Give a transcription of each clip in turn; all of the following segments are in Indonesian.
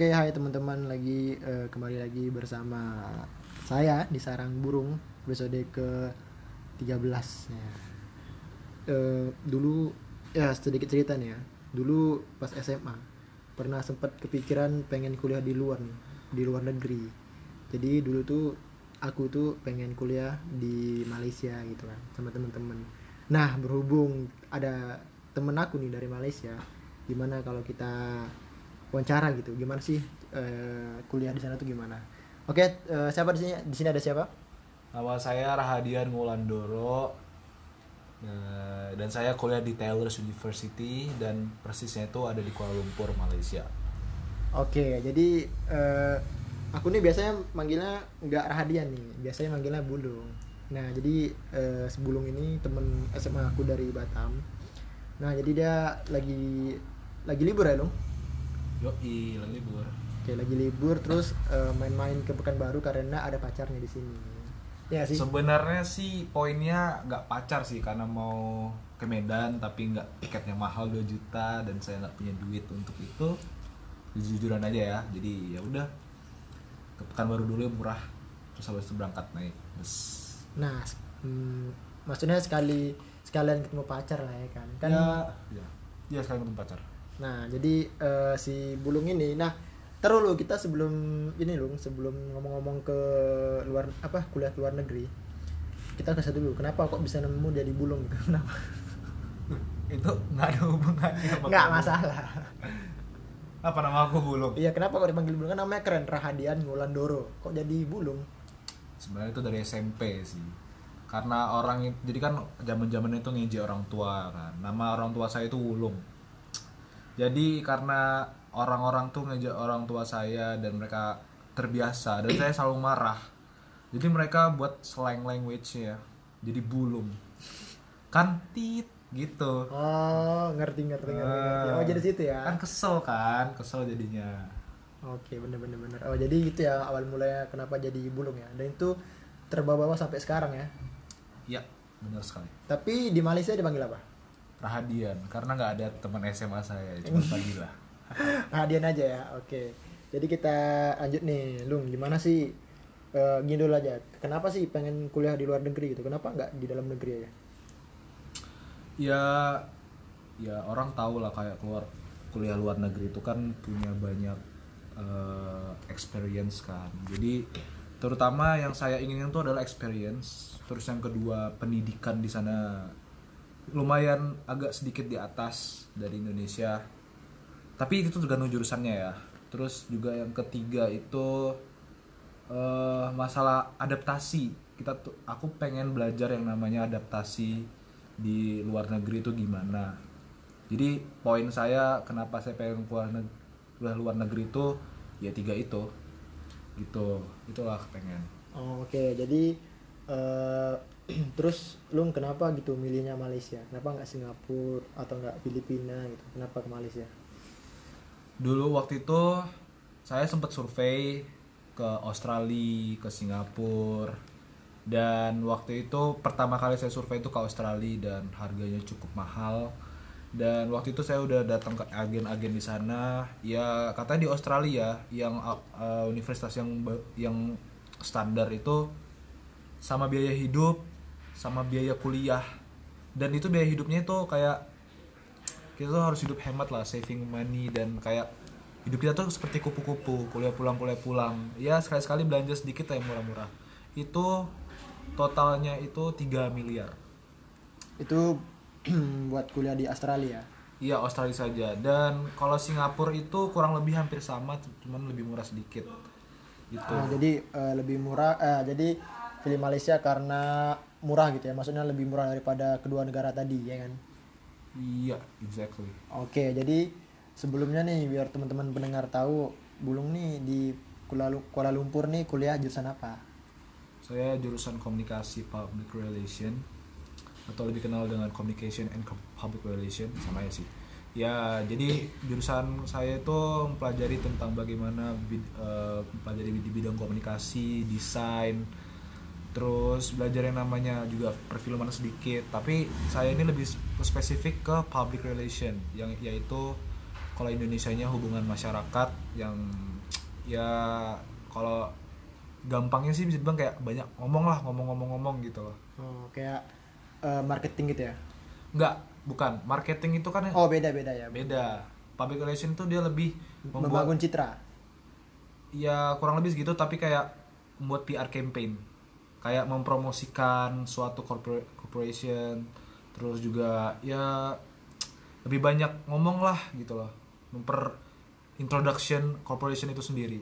Oke, hai teman-teman lagi eh, kembali lagi bersama saya di Sarang Burung episode ke 13 ya. Eh, dulu ya sedikit cerita nih ya. Dulu pas SMA pernah sempat kepikiran pengen kuliah di luar nih, di luar negeri. Jadi dulu tuh aku tuh pengen kuliah di Malaysia gitu kan sama teman-teman. Nah, berhubung ada temen aku nih dari Malaysia, gimana kalau kita wawancara gitu. Gimana sih eh, kuliah di sana tuh gimana? Oke eh, siapa di sini? Di sini ada siapa? Nama saya Rahadian Ngulandoro Eh, dan saya kuliah di Taylor's University dan persisnya itu ada di Kuala Lumpur, Malaysia. oke jadi eh, aku nih biasanya manggilnya nggak Rahadian nih. Biasanya manggilnya Bulung. Nah jadi eh, sebelum ini temen SMA aku dari Batam. Nah jadi dia lagi lagi libur ya Lung Yoi, lagi libur. oke lagi libur terus eh, main-main ke Pekanbaru karena ada pacarnya di sini ya sih Sebenarnya sih poinnya nggak pacar sih karena mau ke Medan tapi nggak tiketnya mahal 2 juta dan saya nggak punya duit untuk itu. Jujuran aja ya. Jadi ya udah ke Pekanbaru dulu yang murah. Terus habis itu berangkat naik bus. Nah, hmm, maksudnya sekali sekalian ketemu pacar lah ya kan. Kan ya, ya. Iya sekali ketemu pacar. Nah, jadi eh, si Bulung ini nah terus lu kita sebelum ini lu sebelum ngomong-ngomong ke luar apa kuliah ke luar negeri kita kasih dulu kenapa kok bisa nemu jadi bulung? Gitu kenapa? Itu nggak ada hubungannya nggak masalah. Apa nama aku Bulung? iya kenapa kok dipanggil bulung? Kan namanya keren Rahadian Ngulandoro kok jadi bulung? Sebenarnya itu dari SMP sih. Karena orang jadi kan zaman zaman itu ngejek orang tua kan. Nama orang tua saya itu Wulung jadi karena orang-orang tuh ngejek orang tua saya dan mereka terbiasa dan saya selalu marah jadi mereka buat slang language ya jadi bulung kan tit gitu oh ngerti ngerti ngerti, ngerti. oh jadi situ ya kan kesel kan kesel jadinya Oke, bener bener bener. Oh, jadi gitu ya awal mulanya kenapa jadi bulung ya. Dan itu terbawa-bawa sampai sekarang ya. ya benar sekali Tapi di Malaysia dipanggil apa? Rahadian karena nggak ada teman SMA saya cuma Fadila Hadian aja ya. Oke. Jadi kita lanjut nih, Lung. Gimana sih eh gini dulu aja. Kenapa sih pengen kuliah di luar negeri gitu? Kenapa nggak di dalam negeri aja? ya ya orang tahu lah kayak keluar kuliah luar negeri itu kan punya banyak eh, experience kan jadi terutama yang saya ingin itu adalah experience terus yang kedua pendidikan di sana lumayan agak sedikit di atas dari Indonesia. Tapi itu tergantung jurusannya ya. Terus juga yang ketiga itu eh, masalah adaptasi. Kita tuh aku pengen belajar yang namanya adaptasi di luar negeri itu gimana. Jadi poin saya kenapa saya pengen keluar negeri, luar negeri itu ya tiga itu. Gitu. Itulah pengen. Oh, Oke, jadi eh terus Lung kenapa gitu milihnya Malaysia? Kenapa nggak Singapura atau nggak Filipina gitu? Kenapa ke Malaysia? dulu waktu itu saya sempat survei ke Australia ke Singapura dan waktu itu pertama kali saya survei itu ke Australia dan harganya cukup mahal dan waktu itu saya udah datang ke agen-agen di sana ya katanya di Australia yang uh, universitas yang yang standar itu sama biaya hidup sama biaya kuliah. Dan itu biaya hidupnya itu kayak kita tuh harus hidup hemat lah saving money dan kayak hidup kita tuh seperti kupu-kupu kuliah pulang kuliah pulang. Ya sekali-sekali belanja sedikit lah yang murah-murah. Itu totalnya itu 3 miliar. Itu buat kuliah di Australia. iya Australia saja. Dan kalau Singapura itu kurang lebih hampir sama cuman lebih murah sedikit. Gitu. Oh, jadi eh, lebih murah eh, jadi pilih Malaysia karena murah gitu ya. Maksudnya lebih murah daripada kedua negara tadi ya kan. iya exactly Oke, jadi sebelumnya nih biar teman-teman pendengar tahu Bulung nih di Kuala Lu- Kuala Lumpur nih kuliah jurusan apa? saya jurusan komunikasi public relation atau lebih kenal dengan communication and public relation sama ya sih ya jadi jurusan saya itu mempelajari tentang bagaimana bid- eh, mempelajari di bidang komunikasi desain terus belajar yang namanya juga perfilman sedikit. Tapi saya ini lebih spesifik ke public relation yang yaitu kalau Indonesianya hubungan masyarakat yang ya kalau gampangnya sih bisa dibilang kayak banyak ngomong lah ngomong-ngomong-ngomong gitu loh. Oh, kayak eh, marketing gitu ya? Enggak, bukan. Marketing itu kan oh beda beda ya. Beda. Public relation tuh dia lebih membuat membangun citra? Ya kurang lebih segitu tapi kayak membuat PR campaign kayak mempromosikan suatu corpora- corporation terus juga ya lebih banyak ngomong lah gitu loh memper introduction corporation itu sendiri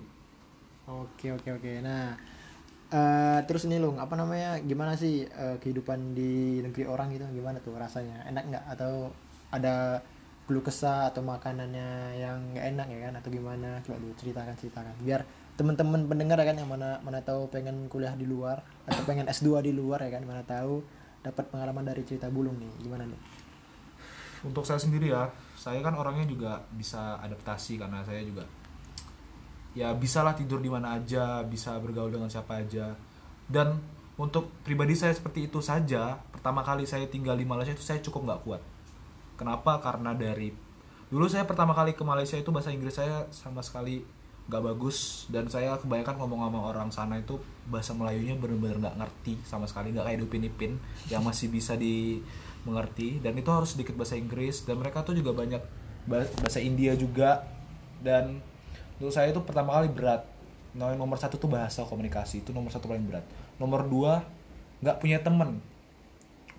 Oke oke oke. Nah, eh terus ini Lung, apa namanya? Gimana sih eh, kehidupan di negeri orang gitu? Gimana tuh rasanya? Enak nggak? Atau ada keluh kesah atau makanannya yang nggak enak ya kan? Atau gimana? Coba dulu ceritakan ceritakan. Biar teman-teman pendengar ya kan yang mana mana tahu pengen kuliah di luar atau pengen S2 di luar ya kan? Mana tahu dapat pengalaman dari cerita Bulung nih. Gimana nih? untuk saya sendiri ya saya kan orangnya juga bisa adaptasi karena saya juga ya bisalah tidur di mana aja bisa bergaul dengan siapa aja dan untuk pribadi saya seperti itu saja pertama kali saya tinggal di Malaysia itu saya cukup nggak kuat kenapa karena dari dulu saya pertama kali ke Malaysia itu bahasa Inggris saya sama sekali nggak bagus. Dan saya kebanyakan ngomong sama orang sana itu bahasa Melayunya benar-benar nggak ngerti sama sekali. Nggak kayak Upin Ipin yang masih bisa di mengerti. Dan itu harus sedikit bahasa Inggris. Dan mereka tuh juga banyak bah- bahasa India juga. Dan menurut saya itu pertama kali berat. Nah, nomor satu tuh bahasa komunikasi. Itu nomor satu paling berat. Nomor dua nggak punya temen.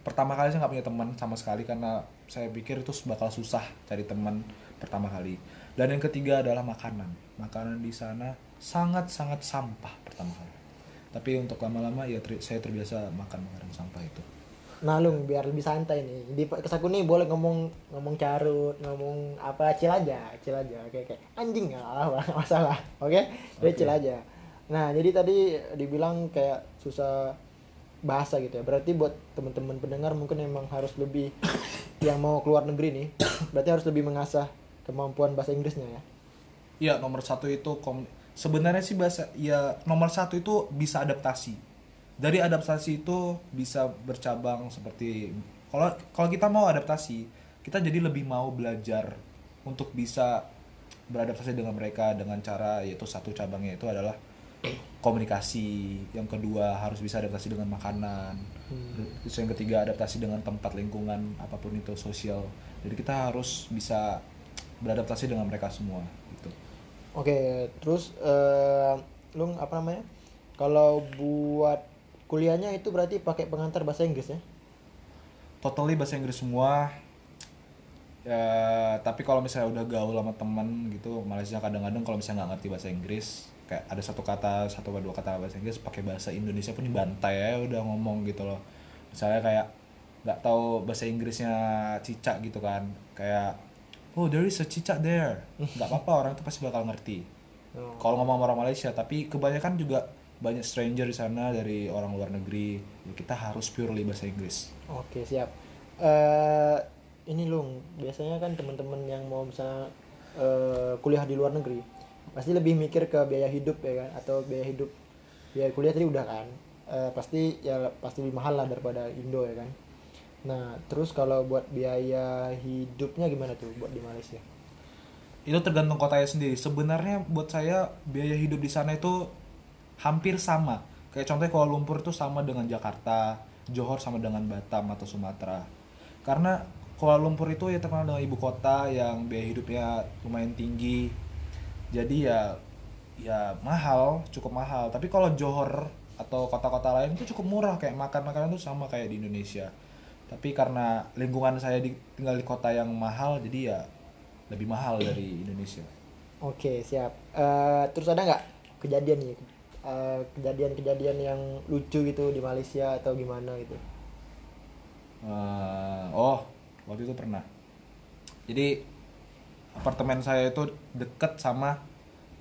Pertama kali saya nggak punya teman sama sekali karena saya pikir itu bakal susah cari teman pertama kali dan yang ketiga adalah makanan makanan di sana sangat sangat sampah pertama kali tapi untuk lama-lama ya ter- saya terbiasa makan makanan sampah itu Nah Lung, biar lebih santai nih. Di kesaku nih boleh ngomong ngomong carut, ngomong apa cil aja, cil aja. Kayak kayak anjing nggak masalah. Oke? Jadi Oke. cil aja. Nah, jadi tadi dibilang kayak susah bahasa gitu ya. Berarti buat teman-teman pendengar mungkin emang harus lebih yang mau keluar negeri nih, berarti harus lebih mengasah kemampuan bahasa Inggrisnya ya. Iya nomor satu itu kom- sebenarnya sih bahasa ya nomor satu itu bisa adaptasi. Dari adaptasi itu bisa bercabang seperti kalau kalau kita mau adaptasi kita jadi lebih mau belajar untuk bisa beradaptasi dengan mereka dengan cara yaitu satu cabangnya itu adalah komunikasi. Yang kedua harus bisa adaptasi dengan makanan. Terus yang ketiga adaptasi dengan tempat lingkungan apa pun itu sosial. Jadi kita harus bisa beradaptasi dengan mereka semua gitu Oke, terus eh Lung apa namanya? Kalau buat kuliahnya itu berarti pakai pengantar bahasa Inggris ya? totally bahasa Inggris semua ya tapi kalau misalnya udah gaul sama temen gitu Malaysia kadang-kadang kalau misalnya nggak ngerti bahasa Inggris kayak ada satu kata satu atau dua kata bahasa Inggris pakai bahasa Indonesia pun dibantai ya udah ngomong gitu loh misalnya kayak nggak tahu bahasa Inggrisnya cicak gitu kan kayak oh there is a cicak there nggak apa-apa orang itu pasti bakal ngerti Oh. kalau ngomong sama orang Malaysia tapi kebanyakan juga banyak stranger di sana dari orang luar negeri ya kita harus purely bahasa Inggris Oke siap. eh ini Lung, biasanya kan teman-teman yang mau misalnya eh, kuliah di luar negeri pasti lebih mikir ke biaya hidup ya kan atau biaya hidup biaya kuliah tadi udah kan Eh, pasti ya pasti lebih mahal lah daripada Indo ya kan. Nah terus kalau buat biaya hidupnya gimana tuh buat di Malaysia? itu tergantung kotanya sendiri. Sebenarnya buat saya biaya hidup di sana itu hampir sama. Kayak contohnya Kuala Lumpur itu sama dengan Jakarta Johor sama dengan Batam atau Sumatera. Karena Kuala Lumpur itu ya terkenal dengan ibu kota yang biaya hidupnya lumayan tinggi. Jadi ya ya mahal cukup mahal. Tapi kalau Johor atau kota-kota lain itu cukup murah. Kayak makan makanan itu sama kayak di Indonesia tapi karena lingkungan saya di, tinggal di kota yang mahal jadi ya lebih mahal dari Indonesia. Oke siap. Eh, terus ada nggak kejadian nih? Eh, kejadian-kejadian yang lucu gitu di Malaysia atau gimana gitu? Eh, oh waktu itu pernah. Jadi apartemen saya itu deket sama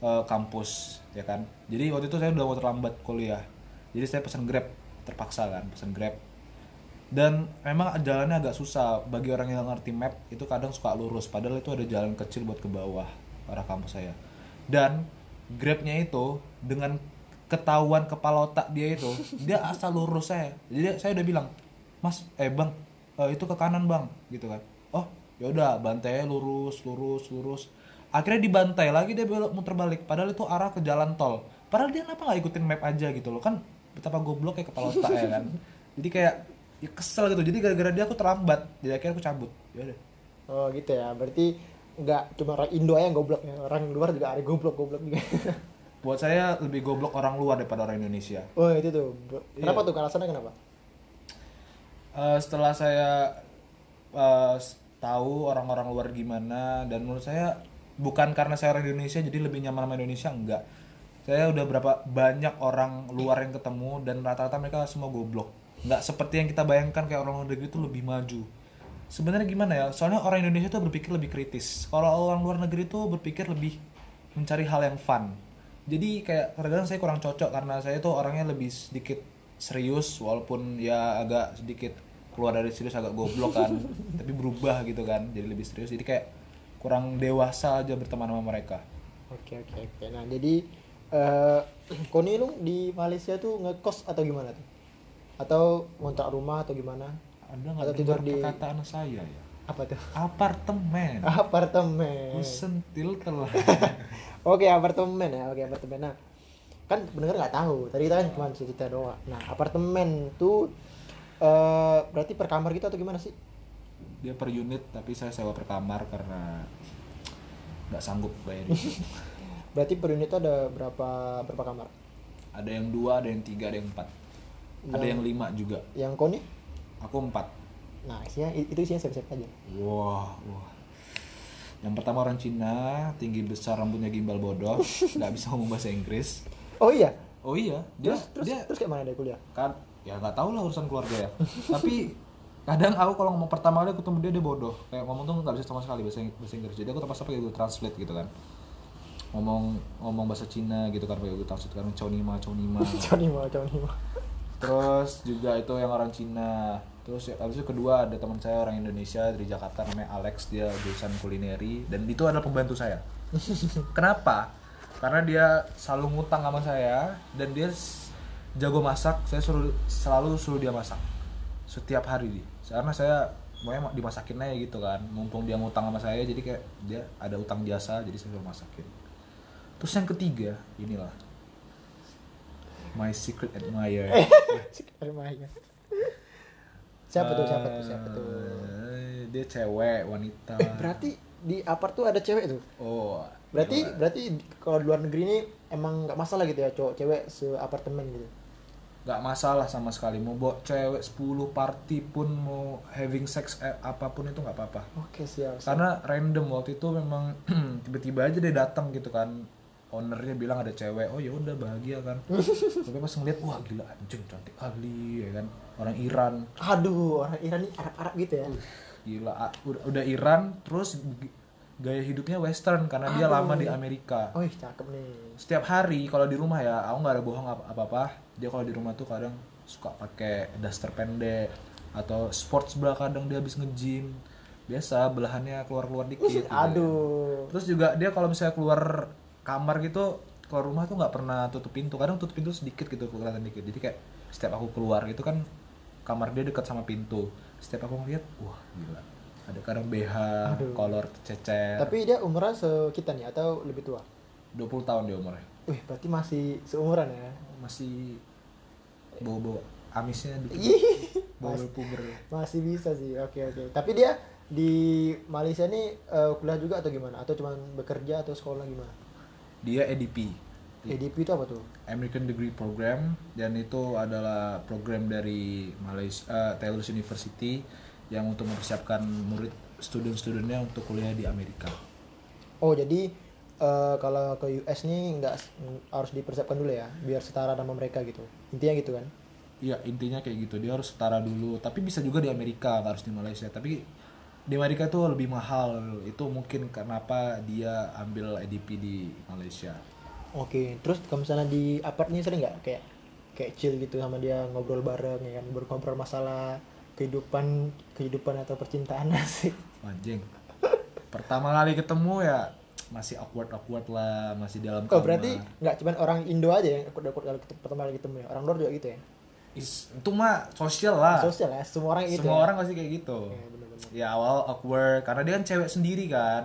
eh, kampus ya kan? Jadi waktu itu saya udah mau terlambat kuliah. Jadi saya pesan grab terpaksa kan pesan grab dan memang jalannya agak susah. Bagi orang yang ngerti map itu kadang suka lurus. Padahal itu ada jalan kecil buat ke bawah arah kampus saya. Dan grabnya itu dengan ketahuan kepala otak dia itu dia asal lurus saya. Jadi saya udah bilang mas eh bang eh, itu ke kanan bang gitu kan. Oh ya udah bantainya lurus lurus lurus. Akhirnya dibantai lagi dia belok muter balik. Padahal itu arah ke jalan tol. Padahal dia kenapa nggak ikutin map aja gitu loh. Kan betapa goblok ya kepala otak ya kan. Jadi kayak ya kesel gitu jadi gara-gara dia aku terlambat jadi akhirnya aku cabut ya udah Oh gitu ya. Berarti nggak cuma orang Indo aja yang goblok ya. Orang luar juga ada goblok-goblok juga. buat saya lebih goblok orang luar daripada orang Indonesia oh itu tuh. Kenapa Iya. tuh? Alasannya kenapa? Eh, setelah saya s- tahu orang-orang luar gimana dan menurut saya bukan karena saya orang Indonesia jadi lebih nyaman sama Indonesia enggak saya udah berapa banyak orang luar yang ketemu dan rata-rata mereka semua goblok nggak seperti yang kita bayangkan kayak orang luar negeri itu lebih maju. Sebenarnya gimana ya? Soalnya orang Indonesia tuh berpikir lebih kritis. Kalau orang luar negeri tuh berpikir lebih mencari hal yang fun. Jadi kayak kadang-kadang saya kurang cocok karena saya tuh orangnya lebih sedikit serius walaupun ya agak sedikit keluar dari serius agak goblok kan. Tapi berubah gitu kan jadi lebih serius. Jadi kayak kurang dewasa aja berteman sama mereka. Oke oke oke. Nah jadi eh Koni lu di Malaysia tuh ngekos atau gimana tuh? Atau ngontrak rumah atau gimana? anda Atau nggak tidur di- perkataan saya ya Apa tuh? apartemen Apartemen. kusentil telah Oke apartemen ya. Oke apartemen. Nah kan pendengar nggak tahu. Tadi kita kan cuma cerita doang. Nah apartemen tuh eh berarti per kamar gitu atau gimana sih? dia per unit tapi saya sewa per kamar karena nggak sanggup bayar Berarti per unit ada berapa berapa kamar? ada yang dua ada yang tiga ada yang empat ada yang lima juga. Yang Koni? aku empat. Nah isinya itu isinya siap-siap aja. wah wah. Yang pertama orang Cina tinggi besar rambutnya gimbal bodoh nggak bisa ngomong bahasa Inggris. Oh iya. oh iya dia Terus terus dia terus kayak mana dia kuliah? kan ya nggak tahu lah urusan keluarga ya. Tapi kadang aku kalau ngomong pertama kali ketemu dia dia bodoh. Kayak ngomong tuh nggak bisa sama sekali bahasa, bahasa Inggris. Jadi aku terpaksa pakai Google Translate gitu kan. Ngomong ngomong bahasa Cina gitu kan pakai Google Translate kan. Chow nima chow nima Mau mau. terus juga itu yang orang Cina. Terus ya, habis itu kedua ada teman saya orang Indonesia dari Jakarta namanya Alex dia jurusan kulineri. Dan itu adalah pembantu saya. Kenapa? Karena dia selalu ngutang sama saya dan dia jago masak saya suruh selalu suruh dia masak. Setiap hari. Karena saya maunya dimasakin aja gitu kan. Mumpung dia ngutang sama saya jadi kayak dia ada utang jasa jadi saya suruh masakin. Terus yang ketiga inilah my secret admirer Rumahnya. Siapa tuh? Siapa tuh? Siapa tuh? Eh, dia cewek wanita Eh, berarti di apart tuh ada cewek tuh. oh Berarti berarti kalau di luar negeri ini emang nggak masalah gitu ya cowok cewek seapartemen gitu. nggak masalah sama sekali mau bawa cewek 10 party pun mau having sex eh, apa pun itu nggak apa-apa Oke siap. siap. karena random waktu itu memang tiba-tiba aja dia datang gitu kan ownernya bilang ada cewek oh ya udah bahagia kan tapi pas ngeliat wah gila anjing cantik kali ya kan orang Iran Aduh orang Iran ini Arab-Arab gitu ya. gila ah, udah, Iran terus gaya hidupnya western karena dia lama di Amerika Oh cakep nih. setiap hari kalau di rumah ya aku nggak ada bohong apa apa dia kalau di rumah tuh kadang suka pakai daster pendek atau sports bra kadang dia habis nge-gym biasa belahannya keluar keluar dikit gitu. Aduh. terus juga dia kalau misalnya keluar kamar gitu keluar rumah tuh nggak pernah tutup pintu kadang tutup pintu sedikit gitu kelihatan dikit jadi kayak setiap aku keluar itu kan kamar dia dekat sama pintu setiap aku ngeliat wah gila ada kadang BH kolor cecer Tapi dia umuran sekitar nih atau lebih tua? 20 tahun dia umurnya Wih berarti masih seumuran ya. masih bawa-bawa amisnya dikit bawa puber Masih bisa sih. Oke oke. Tapi dia di Malaysia nih eh, kuliah juga atau gimana? Atau cuma bekerja atau sekolah gimana? Dia EDP EDP itu apa tuh? American Degree Program dan itu adalah program dari Malaysia eh, Taylor's University yang untuk mempersiapkan murid student-studentnya untuk kuliah di Amerika. Oh jadi eh, kalau ke US nih nggak harus dipersiapkan dulu ya, biar setara sama mereka gitu. Intinya gitu kan? Iya intinya kayak gitu dia harus setara dulu tapi bisa juga di Amerika nggak harus di Malaysia tapi di Amerika itu lebih mahal itu mungkin kenapa dia ambil EDP di Malaysia. Oke. Terus kalau misalnya di apart nih sering nggak kayak kayak chill gitu sama dia ngobrol bareng ya kan, berkobrol masalah kehidupan kehidupan atau percintaan sih. Anjing. Pertama kali ketemu ya masih awkward awkward lah masih dalam Oh kamar. berarti nggak cuma orang Indo aja yang ikut kali ketemu- pertama kali ketemu ya, orang luar juga gitu ya? Is- itu mah sosial lah. Sosial ya, semua orang gitu. Semua ya? orang pasti kayak gitu. Oke, bener-bener. Ya awal awkward karena dia kan cewek sendiri kan.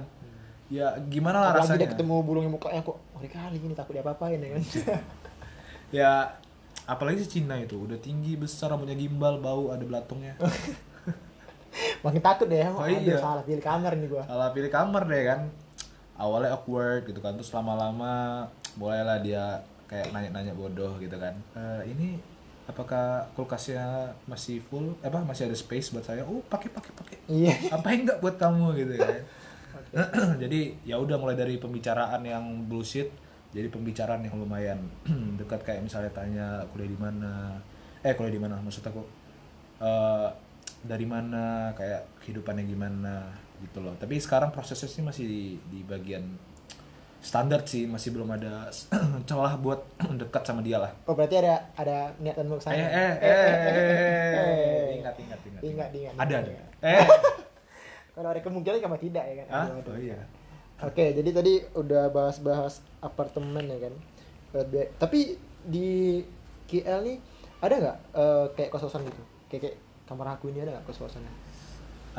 ya gimana lah apalagi rasanya dia ketemu burungnya mukanya kok ngeri kali ini takut dia apa-apain ya kan ya apalagi si Cina itu udah tinggi besar rambutnya gimbal bau ada belatungnya makin takut deh Oh, aduh iya. salah pilih kamar nih gua salah pilih kamar deh kan awalnya awkward gitu kan terus lama-lama mulailah dia kayak nanya-nanya bodoh gitu kan "Eh, ini apakah kulkasnya masih full? Eh, apa masih ada space buat saya? Oh pakai pakai pakai. Iya. Apain nggak buat kamu gitu kan jadi ya udah mulai dari pembicaraan yang bullshit jadi pembicaraan yang lumayan dekat kayak misalnya tanya kuliah di mana? Eh kuliah di mana? Maksud aku eh, dari mana? Kayak kehidupannya gimana? Gitu loh. Tapi sekarang prosesnya sih masih di, di bagian standar sih masih belum ada celah buat dekat sama dia lah oh berarti ada ada niatan mau eh ke sana eh eh, eh, ingat ingat ingat Ingat, ingat, ada ada eh kalau ada kemungkinan kenapa tidak ya kan aduh. oh iya Oke, jadi tadi udah bahas-bahas apartemen ya kan. Eh, Tapi di KL nih ada nggak eh, kayak kos-kosan gitu? Kayak, kayak kamar aku ini ada nggak kos-kosannya?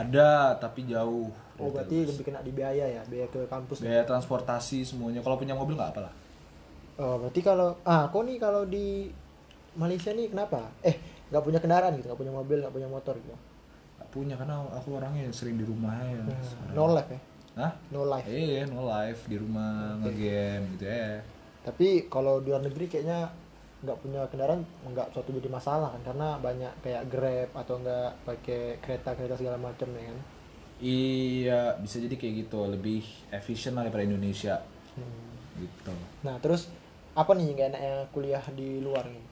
Ada tapi jauh. Oh berarti lebih kena di biaya ya, biaya ke kampus. biaya transportasi semuanya. Kalau punya mobil nggak apalah. Oh berarti kalau ah kok nih kalau di Malaysia nih kenapa? Eh nggak punya kendaraan gitu, nggak punya mobil, nggak punya motor gitu. Nggak punya karena aku orangnya sering di rumah ya. Hmm, no life ya, Hah? no life. Iya, no life di rumah ngegame gitu ya. Tapi kalau di luar negeri kayaknya nggak punya kendaraan nggak suatu jadi masalah kan karena banyak kayak grab atau nggak pakai kereta kereta segala macam ya kan. Iya, bisa jadi kayak gitu, lebih efisien lah daripada Indonesia Hmm. gitu. Nah terus apa nih nggak enaknya kuliah di luar nih?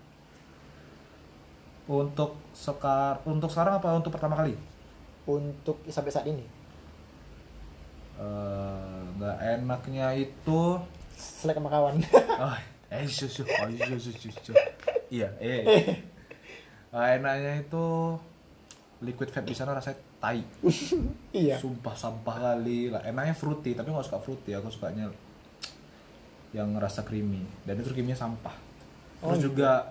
Untuk sekar untuk sekarang apa untuk pertama kali? Untuk sampai saat ini Eh, nggak enaknya itu selek sama kawan. Oh, eh susu, oh, susu, susu. Iya, eh. Nggak enaknya itu liquid vape di sana rasanya tai. iya. Sumpah sampah kali lah. Enaknya fruity, tapi nggak suka fruity. Aku sukanya yang rasa creamy. Dan itu creamnya sampah. Oh, Terus gitu. juga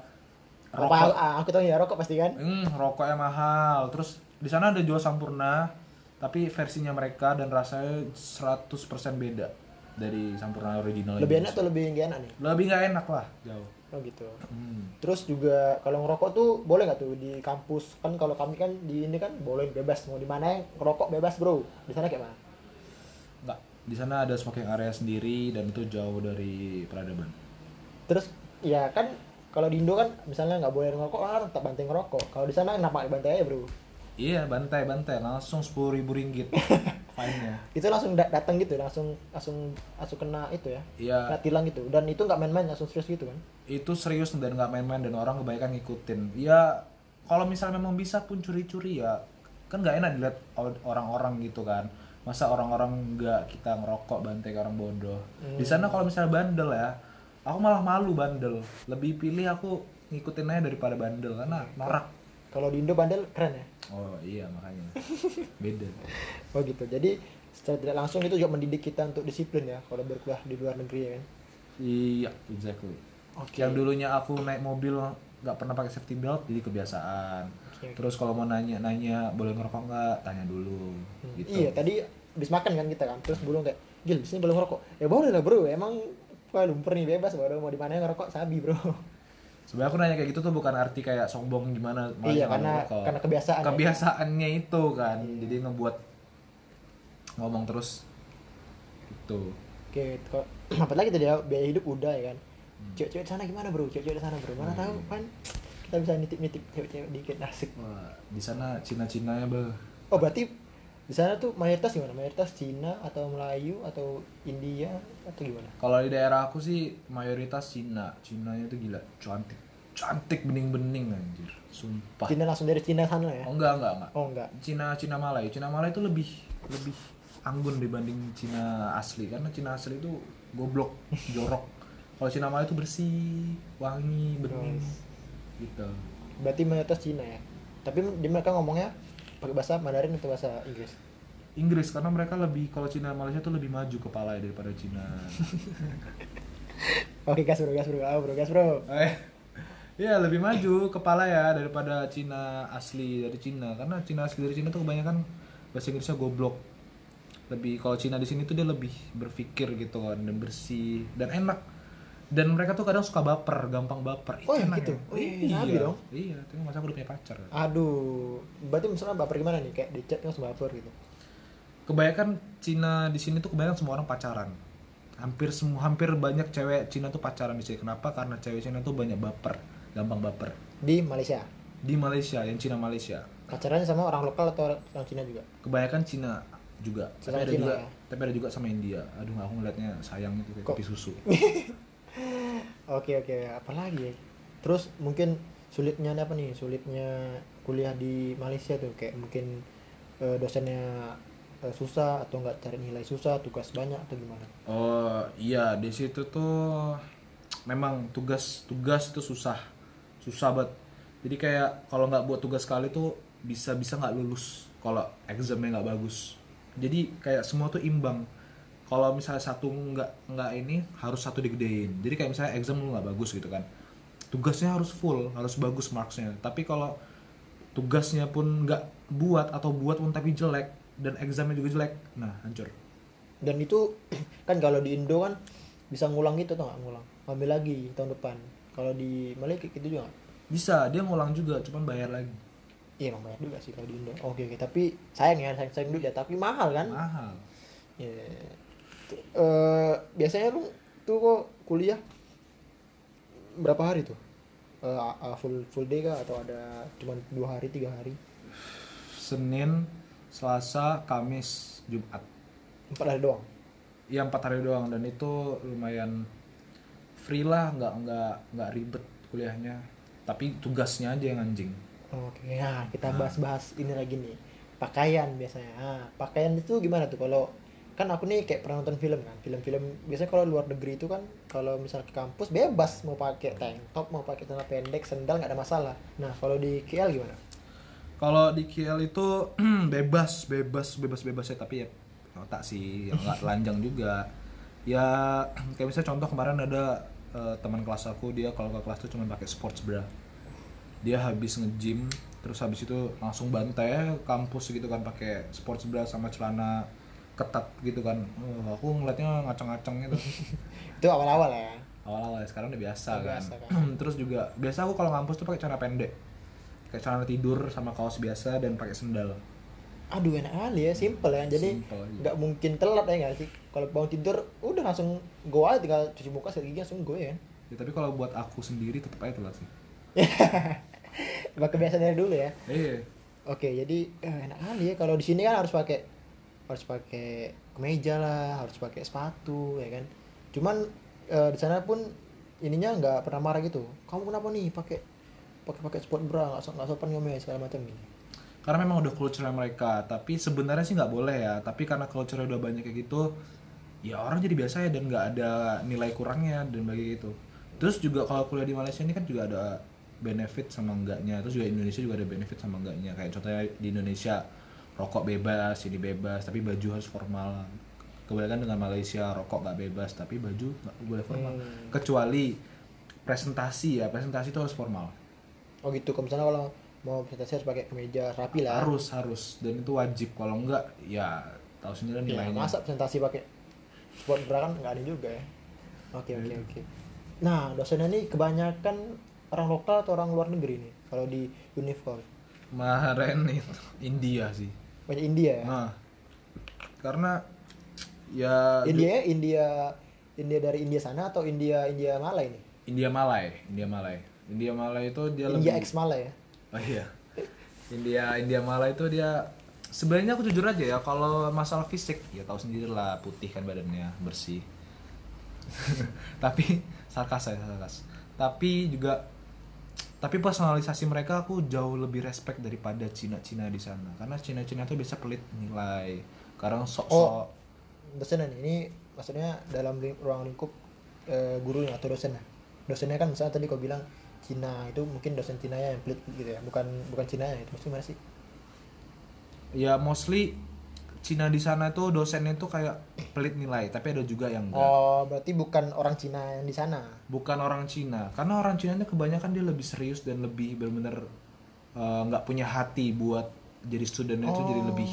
Apa rokok. ah, aku tahu ya rokok pasti kan? Hmm, rokoknya mahal. Terus di sana ada jual sampurna, tapi versinya mereka dan rasanya 100% beda dari sampurna original. Lebih enak atau lebih nggak enak nih? Lebih nggak enak lah, jauh. Oh gitu. Hmm. Terus juga kalau ngerokok tuh boleh nggak tuh di kampus? Kan kalau kami kan di ini kan boleh bebas mau di mana ngerokok bebas bro. Di sana kayak mana? Nggak, di sana ada smoking area sendiri dan itu jauh dari peradaban. Terus ya kan kalau di Indo kan misalnya nggak boleh ngerokok kan tetap banting ngerokok. Kalau di sana kenapa nggak bantai aja bro? Iya, bantai-bantai langsung sepuluh ribu ringgit fine-nya. Itu langsung da- datang gitu, langsung langsung langsung kena itu ya. Iya, Kena tilang gitu. Dan itu nggak main-main langsung serius gitu kan? itu serius dan nggak main-main dan orang kebanyakan ngikutin. Ya, kalau misalnya memang bisa pun curi-curi ya, kan nggak enak dilihat orang-orang gitu kan. Masa orang-orang nggak kita ngerokok bantai ke orang bodoh. Di sana kalau misalnya bandel ya, aku malah malu bandel. Lebih pilih aku ngikutin aja daripada bandel karena norak. Kalau di Indo bandel keren ya. Oh iya makanya beda. Oh gitu. Jadi secara tidak langsung itu juga mendidik kita untuk disiplin ya kalau berkuliah di luar negeri ya kan. Iya, exactly. Oke. Yang dulunya aku naik mobil nggak pernah pakai safety belt, jadi kebiasaan. Oke. Terus kalau mau nanya-nanya boleh ngerokok nggak, tanya dulu. Hmm, Gitu. Iya, tadi habis makan kan kita kan. Terus belum kayak, "Gil, sini boleh ngerokok." Ya boleh lah, Bro. Emang Kuala Lumpur nih bebas, baru mau di mana ngerokok sabi, Bro. Sebenarnya aku nanya kayak gitu tuh bukan arti kayak sombong gimana. Iya, karena karena kebiasaan. ya. Kebiasaannya itu kan, jadi ngebuat ngomong terus. Gitu. Oke, kok apa lagi tadi ya biaya hidup udah ya kan. Cewek-cewek di sana gimana, Bro? Cewek-cewek sana, Bro. Mana tahu kan kita bisa nitip-nitip cewek-cewek dikit asik. Wah, di sana Cina-Cina ya, Bel. Oh, berarti di sana tuh mayoritas gimana? Mayoritas Cina atau Melayu atau India atau gimana? Kalau di daerah aku sih mayoritas Cina. Cinanya tuh gila, cantik. Cantik bening-bening anjir. Sumpah. Cina langsung dari Cina sana ya? Oh enggak, enggak, enggak. Oh, enggak. Cina Cina Malay. Cina Malay itu lebih lebih anggun dibanding Cina asli karena Cina asli itu goblok, jorok. Kalau Cina Malay itu bersih, wangi, bening. Gitu. Berarti mayoritas Cina ya. Tapi di mereka ngomongnya pakai bahasa Mandarin atau bahasa Inggris. Inggris karena mereka lebih kalau Cina Malaysia tuh lebih maju kepala daripada Cina. Oke, gas bro, gas bro, ah, bro, gas bro. eh, Iya lebih maju kepala ya daripada Cina asli dari Cina karena Cina asli dari Cina tuh kebanyakan bahasa Inggrisnya goblok lebih kalau Cina di sini tuh dia lebih berpikir gitu kan dan bersih dan enak dan mereka tuh kadang suka baper gampang baper Oh, Itu ya gitu? ya. Oh, iya nabi dong. iya tapi masa aku udah punya pacar Aduh, berarti misalnya baper gimana nih? Kayak di chat langsung baper gitu. kebanyakan Cina di sini tuh kebanyakan semua orang pacaran hampir semua hampir banyak cewek Cina tuh pacaran di sini kenapa karena cewek Cina tuh banyak baper gampang baper Di Malaysia. di Malaysia yang Cina Malaysia Pacarannya sama orang lokal atau orang Cina juga? kebanyakan Cina juga tapi Sama ada Cina, juga ya? tapi ada juga sama India aduh aku ngeliatnya sayang itu kayak Kok? kopi susu Oke oke, apalagi ya? Terus mungkin sulitnya apa nih? Sulitnya kuliah di Malaysia tuh. Kayak mungkin eh, dosennya eh, susah atau nggak cari nilai susah, tugas banyak atau gimana? oh iya. Di situ tuh memang tugas tugas itu susah. Susah banget. Jadi kayak kalau nggak buat tugas sekali tuh bisa bisa nggak lulus kalau examnya nggak bagus. Jadi kayak semua tuh imbang kalau misalnya satu nggak nggak ini harus satu digedein jadi kayak misalnya exam lu nggak bagus gitu kan tugasnya harus full harus bagus marksnya tapi kalau tugasnya pun nggak buat atau buat pun tapi jelek dan examnya juga jelek nah hancur Dan itu kan kalau di Indo kan bisa ngulang gitu atau nggak ngulang? Ambil lagi tahun depan. Kalau di Malaysia gitu juga bisa dia ngulang juga cuman bayar lagi Iya emang banyak juga sih kalau di Indo. Oke oke, tapi sayang ya, sayang sayang duit ya, tapi mahal kan? mahal Ya. Eh, biasanya lu tuh kok kuliah berapa hari tuh? A- a- full full day kah atau ada cuma dua hari tiga hari? Senin Selasa Kamis Jumat Empat hari doang. ya empat hari doang dan itu lumayan free lah nggak nggak nggak ribet kuliahnya tapi tugasnya aja yang anjing Oke, nah kita bahas-bahas ini lagi nih. Pakaian biasanya. Nah, pakaian itu gimana tuh kalau kan aku nih kayak pernah nonton film kan. Film-film biasanya kalau luar negeri itu kan kalau misal ke kampus bebas mau pakai tank top mau pakai celana pendek sendal nggak ada masalah. Nah kalau di KL gimana? Kalau di KL itu bebas bebas bebas bebas ya. Tapi ya otak sih yang nggak telanjang juga. Ya kayak misalnya contoh kemarin ada eh, teman kelas aku dia kalau ke kelas tuh cuma pakai sports bra. Dia habis nge-gym terus habis itu langsung bantai kampus gitu kan pakai sports bra sama celana ketat gitu kan. Oh, aku ngeliatnya ngaceng-ngaceng gitu. Itu awal-awal ya? Awal-awal ya, sekarang udah biasa Udah kan. biasa kan. terus juga biasa aku kalau ngampus tuh pakai celana pendek. Kayak celana tidur sama kaos biasa dan pakai sendal. Aduh enak kali ya simple ya. Jadi aja. nggak mungkin telat ya nggak sih? Kalau bangun tidur udah langsung go aja tinggal cuci muka sikat gigi langsung go ya. Ya tapi kalau buat aku sendiri tetap aja telat sih. Udah kebiasaan dari dulu ya? Iya. Oke jadi eh, enak kali ya kalau di sini kan harus pakai harus pakai kemeja lah harus pakai sepatu ya kan? Cuman eh, di sana pun ininya nggak pernah marah gitu. Kamu kenapa nih pakai pakai pakai sport bra? Nggak so- sopan ngomongnya segala macam gitu. Karena memang udah culture mereka. Tapi sebenarnya sih nggak boleh ya. Tapi karena culture udah banyak kayak gitu ya orang jadi biasa ya dan nggak ada nilai kurangnya dan bagi gitu. Terus juga kalau kuliah di Malaysia ini kan juga ada benefit sama enggaknya terus juga Indonesia juga ada benefit sama enggaknya kayak contohnya di Indonesia rokok bebas ini bebas tapi baju harus formal. Kebalikan dengan Malaysia rokok nggak bebas tapi baju nggak boleh formal. Hmm. kecuali presentasi ya presentasi itu harus formal. Oh gitu kalau misalnya kalau mau presentasi harus pakai kemeja rapi lah harus harus. Dan itu wajib. Kalau enggak ya tahu sendiri Ya, nilainya. masa presentasi pakai sport bra kan nggak ada juga ya? Oke oke oke. Nah dosennya ini kebanyakan orang lokal atau orang luar negeri nih kalau di Unifcom kemarin itu India sih banyak India ya? Nah karena ya India ya? India India dari India sana atau India India Malay nih? India Malay India Malay India Malay itu dia India lebih X Malay ya? Oh iya. India India Malay itu dia sebenarnya aku jujur aja ya kalau masalah fisik ya tahu sendiri lah putih kan badannya bersih. Tapi sarkas saya sarkas. Tapi juga tapi personalisasi mereka aku jauh lebih respect daripada Cina-Cina di sana. Karena Cina-Cina tuh biasa pelit nilai. Karena sok-sok. Oh. dosennya nih ini maksudnya dalam ling- ruang lingkup eh, gurunya atau dosennya dosennya kan misalnya tadi kau bilang Cina itu mungkin dosen Cina yang pelit gitu ya. Bukan bukan Cina ya itu maksudnya mana sih? Ya mostly Cina di sana tuh dosennya tuh kayak pelit nilai tapi ada juga yang enggak. Oh berarti bukan orang Cina yang di sana? Bukan orang Cina karena orang Cina nya kebanyakan dia lebih serius dan lebih benar-benar eh, nggak punya hati buat jadi studentnya itu jadi lebih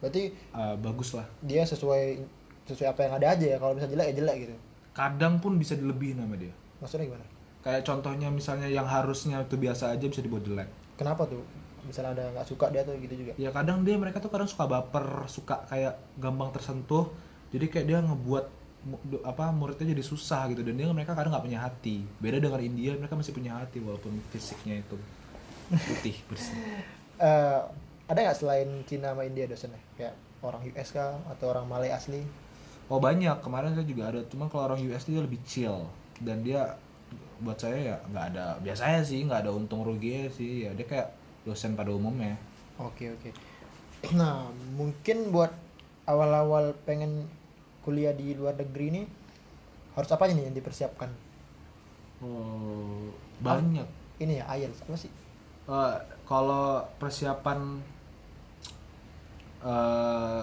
berarti eh, bagus lah. dia sesuai sesuai apa yang ada aja ya kalau misalnya jelek ya jelek gitu? Kadang pun bisa dilebihin sama dia. Maksudnya gimana? Kayak contohnya misalnya yang harusnya itu biasa aja bisa dibuat jelek. Kenapa tuh misalnya ada nggak suka dia tuh gitu juga. Ya kadang dia mereka tuh kadang suka baper suka kayak gampang tersentuh. Jadi kayak dia ngebuat apa muridnya jadi susah gitu. Dan dia mereka kadang nggak punya hati. Beda dengan India mereka masih punya hati walaupun fisiknya itu putih bersih. Eh, ada nggak selain Cina sama India dosennya? Kayak orang US kah atau orang Malay asli? Oh banyak. Kemarin saya juga ada. Cuman kalau orang US dia lebih chill. Dan dia buat saya ya nggak ada biasanya sih nggak ada untung rugi sih. Ya dia kayak dosen pada umumnya Oke oke. Nah mungkin buat awal-awal pengen kuliah di luar negeri ini harus apa nih yang dipersiapkan? oh banyak Ini ya IELTS apa sih? Eh, kalau persiapan eh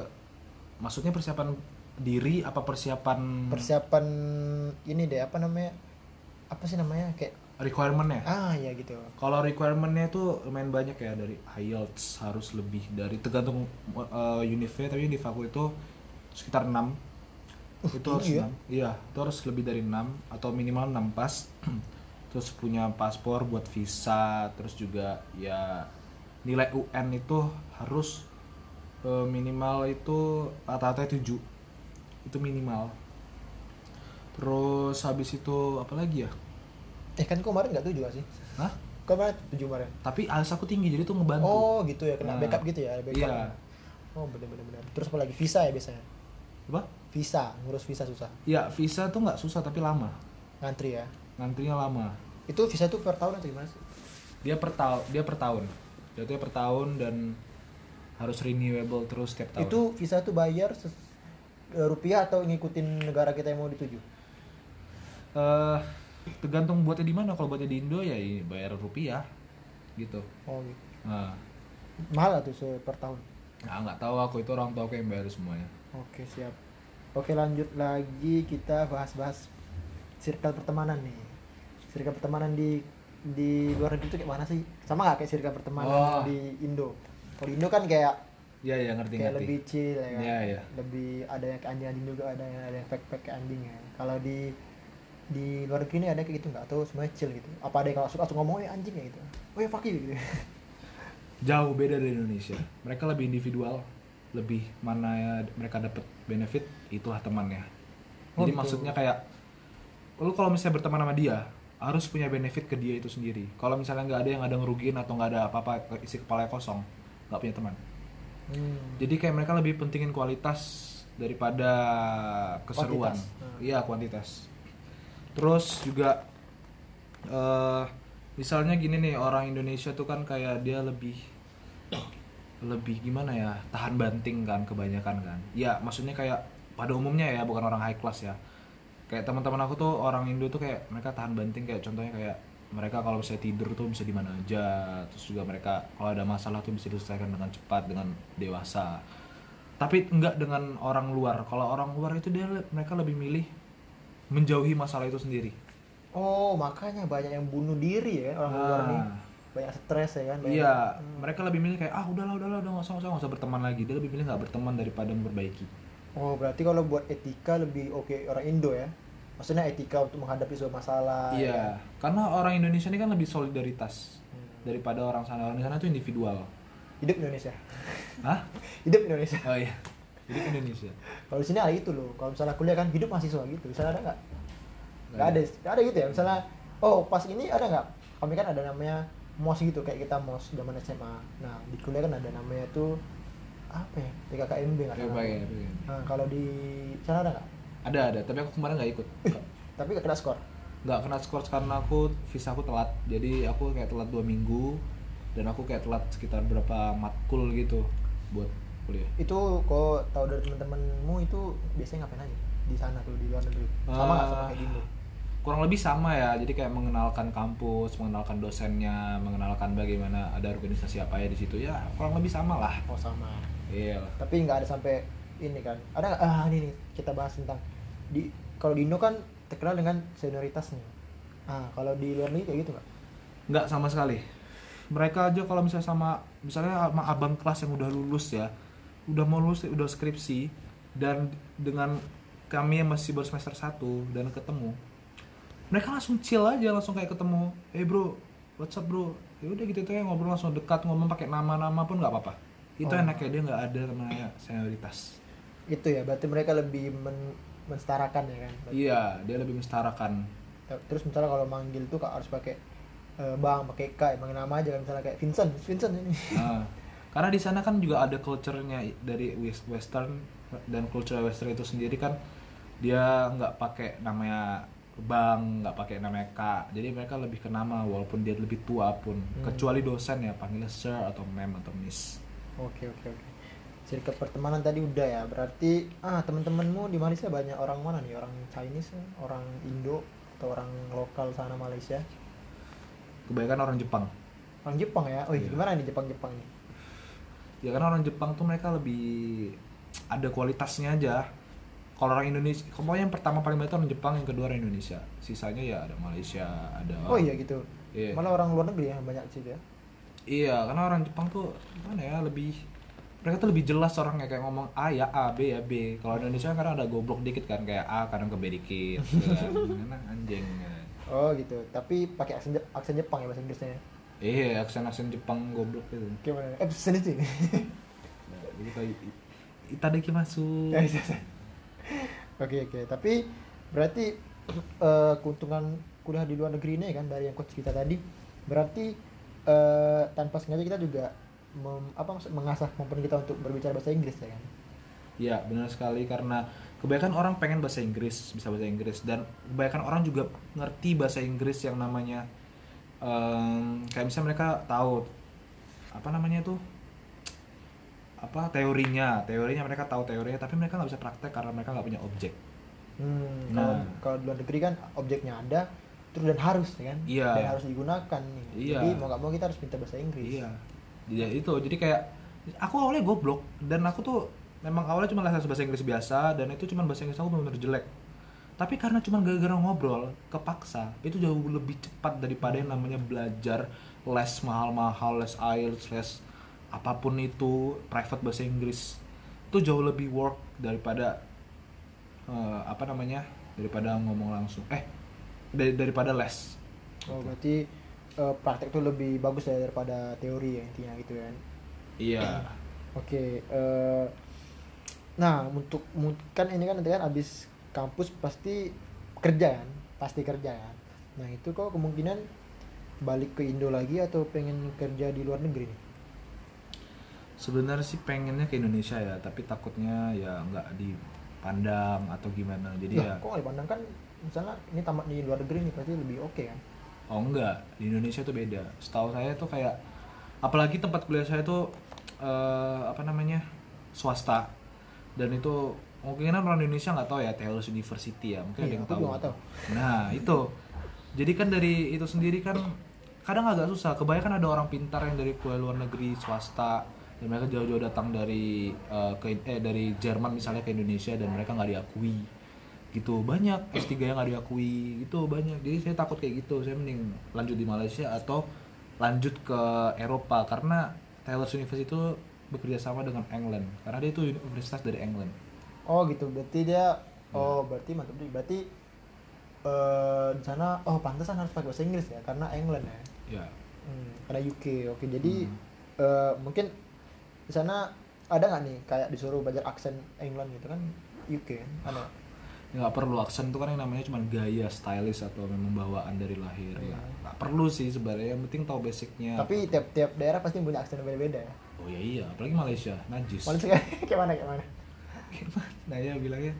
maksudnya persiapan diri apa persiapan Persiapan ini deh apa namanya? Apa sih namanya kayak requirementnya. Ah ya gitu. kalau requirementnya itu lumayan banyak ya dari IELTS harus lebih dari tergantung uh, univnya tapi univ aku itu sekitar 6 itu harus tinggi ya? 6 iya itu harus lebih dari 6 atau minimal 6 pas. Terus punya paspor buat visa terus juga ya nilai UN itu harus eh, minimal itu rata-rata 7 itu minimal. Terus habis itu apa lagi ya Eh kan kemarin nggak tujuh sih? Hah? Kemarin tujuh kemarin. tapi alis aku tinggi jadi tuh ngebantu Oh gitu ya kena Nah, backup gitu ya backup. iya. Oh bener bener bener. Terus apa lagi visa ya biasanya? apa Visa ngurus visa susah. ya visa tuh nggak susah tapi lama Ngantri ya. ngantrinya lama Itu visa tuh per tahun atau gimana sih? dia per tahun dia per tahun jatuhnya per tahun dan harus renewable terus setiap tahun Itu visa tuh bayar eh, rupiah atau ngikutin negara kita yang mau dituju? eh tergantung buatnya di mana kalau buatnya di Indo ya bayar rupiah gitu Oh gitu. nah Mahal tuh se- per tahun. nah, nggak tahu aku itu orang tua aku yang bayar semuanya Oke siap. Oke lanjut lagi kita bahas-bahas circle pertemanan nih. Circle pertemanan di di luar negeri itu kayak mana sih? Sama nggak kayak circle pertemanan Oh. di Indo? Kalau di Indo kan kayak ya ya ngerti kayak ngerti lebih chill ya kan. Iya, iya. Lebih ada yang anjing-anjing juga ada yang ada yang fake-fake kayak anjing ya. Kalau di di luar negeri ini ada kayak gitu nggak? Atau semuanya chill gitu? Apa ada yang suka langsung ngomong eh anjing ya gitu? Oh ya fuck you gitu. jauh beda dari Indonesia mereka lebih individual lebih mana ya mereka dapat benefit itulah temannya Oh, jadi gitu. maksudnya kayak lu kalau misalnya berteman sama dia harus punya benefit ke dia itu sendiri kalau misalnya nggak ada yang ada ngerugiin atau nggak ada apa-apa isi kepala kosong nggak punya teman Hmm. jadi kayak mereka lebih pentingin kualitas daripada keseruan Kuantitas. Hmm. iya kuantitas terus juga eh misalnya gini nih orang Indonesia tuh kan kayak dia lebih lebih gimana ya tahan banting kan kebanyakan kan. Ya maksudnya kayak pada umumnya ya bukan orang high class ya. Kayak teman-teman aku tuh orang Indo tuh kayak mereka tahan banting kayak contohnya kayak mereka kalau misalnya tidur tuh bisa di mana aja. Terus juga mereka kalau ada masalah tuh bisa diselesaikan dengan cepat dengan dewasa. Tapi enggak dengan orang luar. Kalau orang luar itu dia mereka lebih milih menjauhi masalah itu sendiri Oh makanya banyak yang bunuh diri ya orang luar nih. Ah. Banyak stres ya kan. banyak- iya mereka lebih milih kayak ah udahlah udahlah udah nggak usah nggak usah berteman lagi dia lebih milih nggak berteman daripada memperbaiki Oh berarti kalau buat etika lebih oke orang Indo ya. Maksudnya etika untuk menghadapi suatu masalah. ya iya karena orang Indonesia ini kan lebih solidaritas Hmm. daripada orang sana orang sana tuh individual Hidup Indonesia. Hah? Hidup Indonesia. oh iya jadi Indonesia Kalau di sini ada itu loh. Kalau misalnya kuliah kan hidup mahasiswa gitu. Misalnya ada nggak? Nggak ada. Nggak ada gitu ya. Misalnya oh pas ini ada nggak? Kami kan ada namanya mos gitu kayak kita mos zaman SMA. Nah di kuliah kan ada namanya tuh apa ya? PKKMB nggak salah. baik, baik. Nah kalau di sana ada nggak? ada ada tapi aku kemarin nggak ikut Tapi nggak kena skor. nggak kena skor karena aku visa aku telat jadi aku kayak telat dua minggu dan aku kayak telat sekitar berapa matkul gitu buat kuliah? Itu kok tahu dari teman-temanmu itu biasanya ngapain aja? Di sana tuh di luar negeri. Sama nggak sama Ah, kayak di Indo kurang lebih sama ya. Jadi kayak mengenalkan kampus mengenalkan dosennya mengenalkan bagaimana ada organisasi apa ya di situ. Ya kurang lebih sama lah. Oh sama. Iya. Tapi nggak ada sampai ini kan. Ada ah ini nih kita bahas tentang di kalau di Indo kan terkenal dengan senioritasnya ah kalau di luar negeri kayak gitu nggak? Nggak sama sekali. Mereka aja kalau misalnya sama misalnya sama abang kelas yang udah lulus ya udah mau lulus udah skripsi dan dengan kami yang masih baru semester 1 dan ketemu mereka langsung chill aja langsung kayak ketemu eh bro what's up bro? Ya udah gitu tuh ya ngobrol langsung dekat ngomong pakai nama-nama pun nggak apa-apa. Itu Oh. enaknya dia nggak ada namanya senioritas. Itu ya berarti mereka lebih men mensetarakan ya kan? Iya dia lebih mensetarakan terus misalnya kalau manggil tuh kak harus pakai eh, bang pakai k emang nama aja kan misalnya kayak Vincent Vincent ini. Nah, karena di sana kan juga ada culture-nya dari wes- western dan culture western itu sendiri kan dia nggak pakai namanya bang nggak pakai namanya kak. Jadi mereka lebih ke nama walaupun dia lebih tua pun. Hmm. kecuali dosen ya panggilnya sir atau ma'am atau miss. Oke oke oke. Circle pertemanan tadi udah ya. Berarti ah teman-temanmu di Malaysia banyak orang mana nih? Orang Chinese orang Indo atau orang lokal sana Malaysia? Kebanyakan orang Jepang. Orang Jepang ya? Oh Iya. gimana nih Jepang Jepang nih ya karena orang Jepang tuh mereka lebih ada kualitasnya aja kalau orang Indonesia pokoknya yang pertama paling banyak itu orang Jepang yang kedua orang Indonesia sisanya ya ada Malaysia ada oh iya gitu Iya. malah orang luar negeri yang banyak sih ya Iya, karena orang Jepang tuh gimana ya lebih mereka tuh lebih jelas orangnya kayak ngomong A ya A, B ya B. Kalau Indonesia kan kadang ada goblok dikit kan kayak A kadang ke B dikit. kan. Anjing. oh gitu tapi pakai aksen aksen Jepang ya bahasa Inggrisnya ya? Iya, aksen-aksen Jepang goblok gitu. gimana eh sendiri Nah, jadi kayak i- itadaki masuk. Ya, iya, iya. Oke oke, tapi berarti eh, keuntungan kuliah di luar negeri ini kan dari yang coach kita tadi, berarti eh, tanpa sengaja kita juga mem, apa maksud mengasah kemampuan kita untuk berbicara bahasa Inggris ya kan? Iya, benar sekali karena kebanyakan orang pengen bahasa Inggris, bisa bahasa Inggris dan kebanyakan orang juga ngerti bahasa Inggris yang namanya em, kayak misalnya mereka tahu apa namanya itu apa teorinya, teorinya mereka tahu teorinya tapi mereka nggak bisa praktek karena mereka nggak punya objek. Hmm, Nah. kalau kalau di luar negeri kan objeknya ada, terus dan harus ya kan? Iya. Dan harus digunakan nih. Iya. Jadi mau nggak mau kita harus pintar bahasa Inggris. Iya. Ya itu, jadi kayak aku awalnya goblok dan aku tuh memang awalnya cuma les bahasa Inggris biasa dan itu cuma bahasa Inggris aku benar-benar jelek. Tapi karena cuma gara-gara ngobrol, kepaksa, itu jauh lebih cepat daripada yang namanya belajar les mahal-mahal, les IELTS, les apa pun itu private bahasa Inggris. Itu jauh lebih work daripada eh, apa namanya? daripada ngomong langsung. Eh, dari- daripada les. Oh berarti eh, praktek itu lebih bagus ya daripada teori ya intinya gitu kan? Iya. Oke, eh, nah untuk kan ini kan nanti kan abis kampus pasti kerja kan, pasti kerja kan. Nah itu kok kemungkinan balik ke Indo lagi atau pengen kerja di luar negeri nih? Sebenarnya sih pengennya ke Indonesia ya, tapi takutnya ya nggak dipandang atau gimana. Jadi Lah, ya, kok dipandang kan misalnya ini tamat di luar negeri nih pasti lebih oke kan? oh enggak, di Indonesia tuh beda. Setahu saya tuh kayak, apalagi tempat kuliah saya tuh eh, apa namanya swasta dan itu mungkin orang Indonesia nggak tahu ya Taylor's University ya, mungkin ada Iya, yang tahu. Nah itu, jadi kan dari itu sendiri kan kadang agak susah. Kebanyakan ada orang pintar yang dari kuliah luar negeri swasta dan mereka jauh-jauh datang dari eh, ke eh dari Jerman misalnya ke Indonesia dan mereka nggak diakui. Gitu. Banyak S3 yang nggak diakui. Gitu banyak. Jadi saya takut kayak gitu. Saya mending lanjut di Malaysia atau lanjut ke Eropa. Karena Taylor's University itu bekerja sama dengan England. Karena dia itu universitas dari England Oh gitu, berarti dia, oh berarti mantap nih, berarti eh di sana, oh pantesan harus pakai bahasa Inggris ya, karena England ya. ya Hmm, karena UK oke jadi Hmm. eh, mungkin di sana ada nggak nih kayak disuruh belajar aksen England gitu kan? UK kan ada Ya, nggak perlu. Aksen itu kan yang namanya cuma gaya stylish atau memang bawaan dari lahir. Ya nggak perlu sih sebenarnya. Yang penting tahu basicnya. Tapi tiap-tiap daerah pasti punya aksen yang beda-beda ya? Oh ya iya. Apalagi Malaysia. Najis. Malaysia kayak mana kayak mana nah ya bilangnya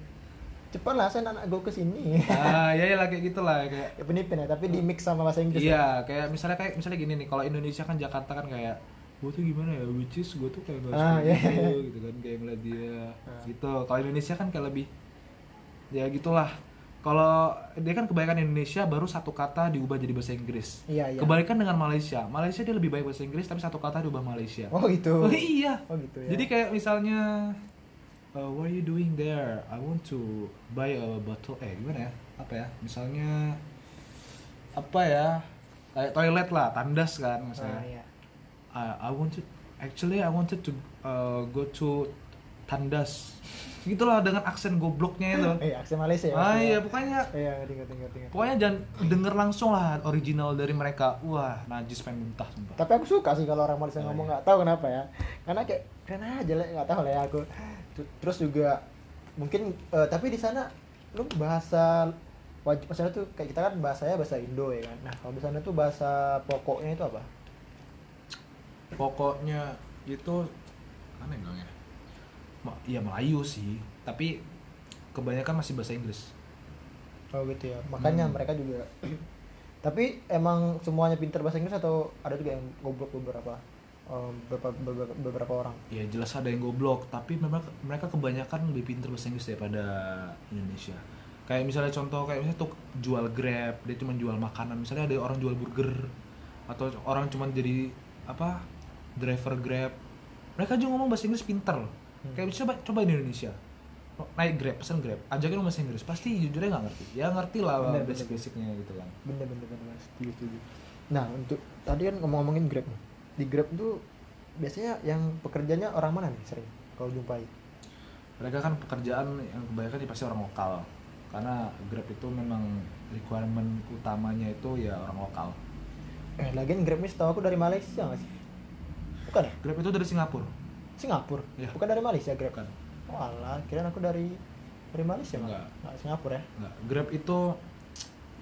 cepat lah saya anak gue ke sini ah ya ya lah kayak gitulah kayak ya penipin ya tapi di mix sama bahasa Inggris ya? iya kayak misalnya kayak misalnya gini nih kalau Indonesia kan Jakarta kan kayak gue tuh gimana ya which is gue tuh kayak Ah, bahasa iya, gitu iya. gitu kan kayak ngeliat dia Ah. gitu. Kalau Indonesia kan kayak lebih ya gitulah. Kalau dia kan kebanyakan Indonesia baru satu kata diubah jadi bahasa Inggris. Iya, iya. kebalikan dengan Malaysia. Malaysia dia lebih baik bahasa Inggris tapi satu kata diubah Malaysia. Oh gitu. Oh, iya. Oh gitu ya. Jadi kayak misalnya uh, what are you doing there? I want to buy a bottle. Eh gimana ya? Apa ya? Misalnya apa ya? Kayak toilet lah, tandas kan misalnya. iya. I, I wanted actually I wanted to uh, go to tandas gitulah dengan aksen gobloknya itu Eh, aksen Malaysia ya. ah iya pokoknya Iya, ngerti ngerti. ngerti. pokoknya jangan denger langsung lah original dari mereka wah najis pengen muntah sumpah Tapi aku suka sih kalau orang Malaysia Oh, ngomong iya. nggak tahu kenapa ya. Karena kayak keren aja lah, nggak tahu lah ya aku. Terus juga mungkin eh, tapi di sana lu bahasa wajib masalah tuh kayak kita kan bahasanya bahasa Indo ya kan. Nah, kalau di sana tuh bahasa pokoknya itu apa? pokoknya itu yang bilangnya Ma ya Melayu sih tapi kebanyakan masih bahasa Inggris Oh gitu ya. Makanya Hmm. mereka juga Tapi emang semuanya pintar bahasa Inggris atau ada juga yang goblok beberapa em, beberapa, beberapa, beberapa orang? ya jelas ada yang goblok tapi memang mereka kebanyakan lebih pintar bahasa Inggris daripada Indonesia. Kayak misalnya contoh kayak misalnya tuh jual grab dia cuma jual makanan. Misalnya ada orang jual burger atau orang cuma jadi apa driver grab. Mereka juga ngomong bahasa Inggris pinter Hmm. kayak coba coba di Indonesia. Naik grab pesen grab. Ajakin lo bahasa Inggris. Pasti jujurnya nggak ngerti. Ya ngerti lah basic basicnya gitu kan. Bener bener bener. Setuju setuju. Nah untuk tadi kan ngomong-ngomongin grab nih di grab tuh biasanya yang pekerjanya orang mana nih sering kalau jumpai? Mereka kan pekerjaan yang kebanyakan ya pasti orang lokal. Karena Grab itu memang requirement utamanya itu ya orang lokal. Eh lagian grab ini setahu aku dari Malaysia nggak sih? Bukan ya? Grab itu dari Singapura. Singapura? Iya. bukan dari Malaysia grab? Bukan. oh alah kirain aku dari dari Malaysia Enggak. nggak Singapura ya? Nggak, Grab itu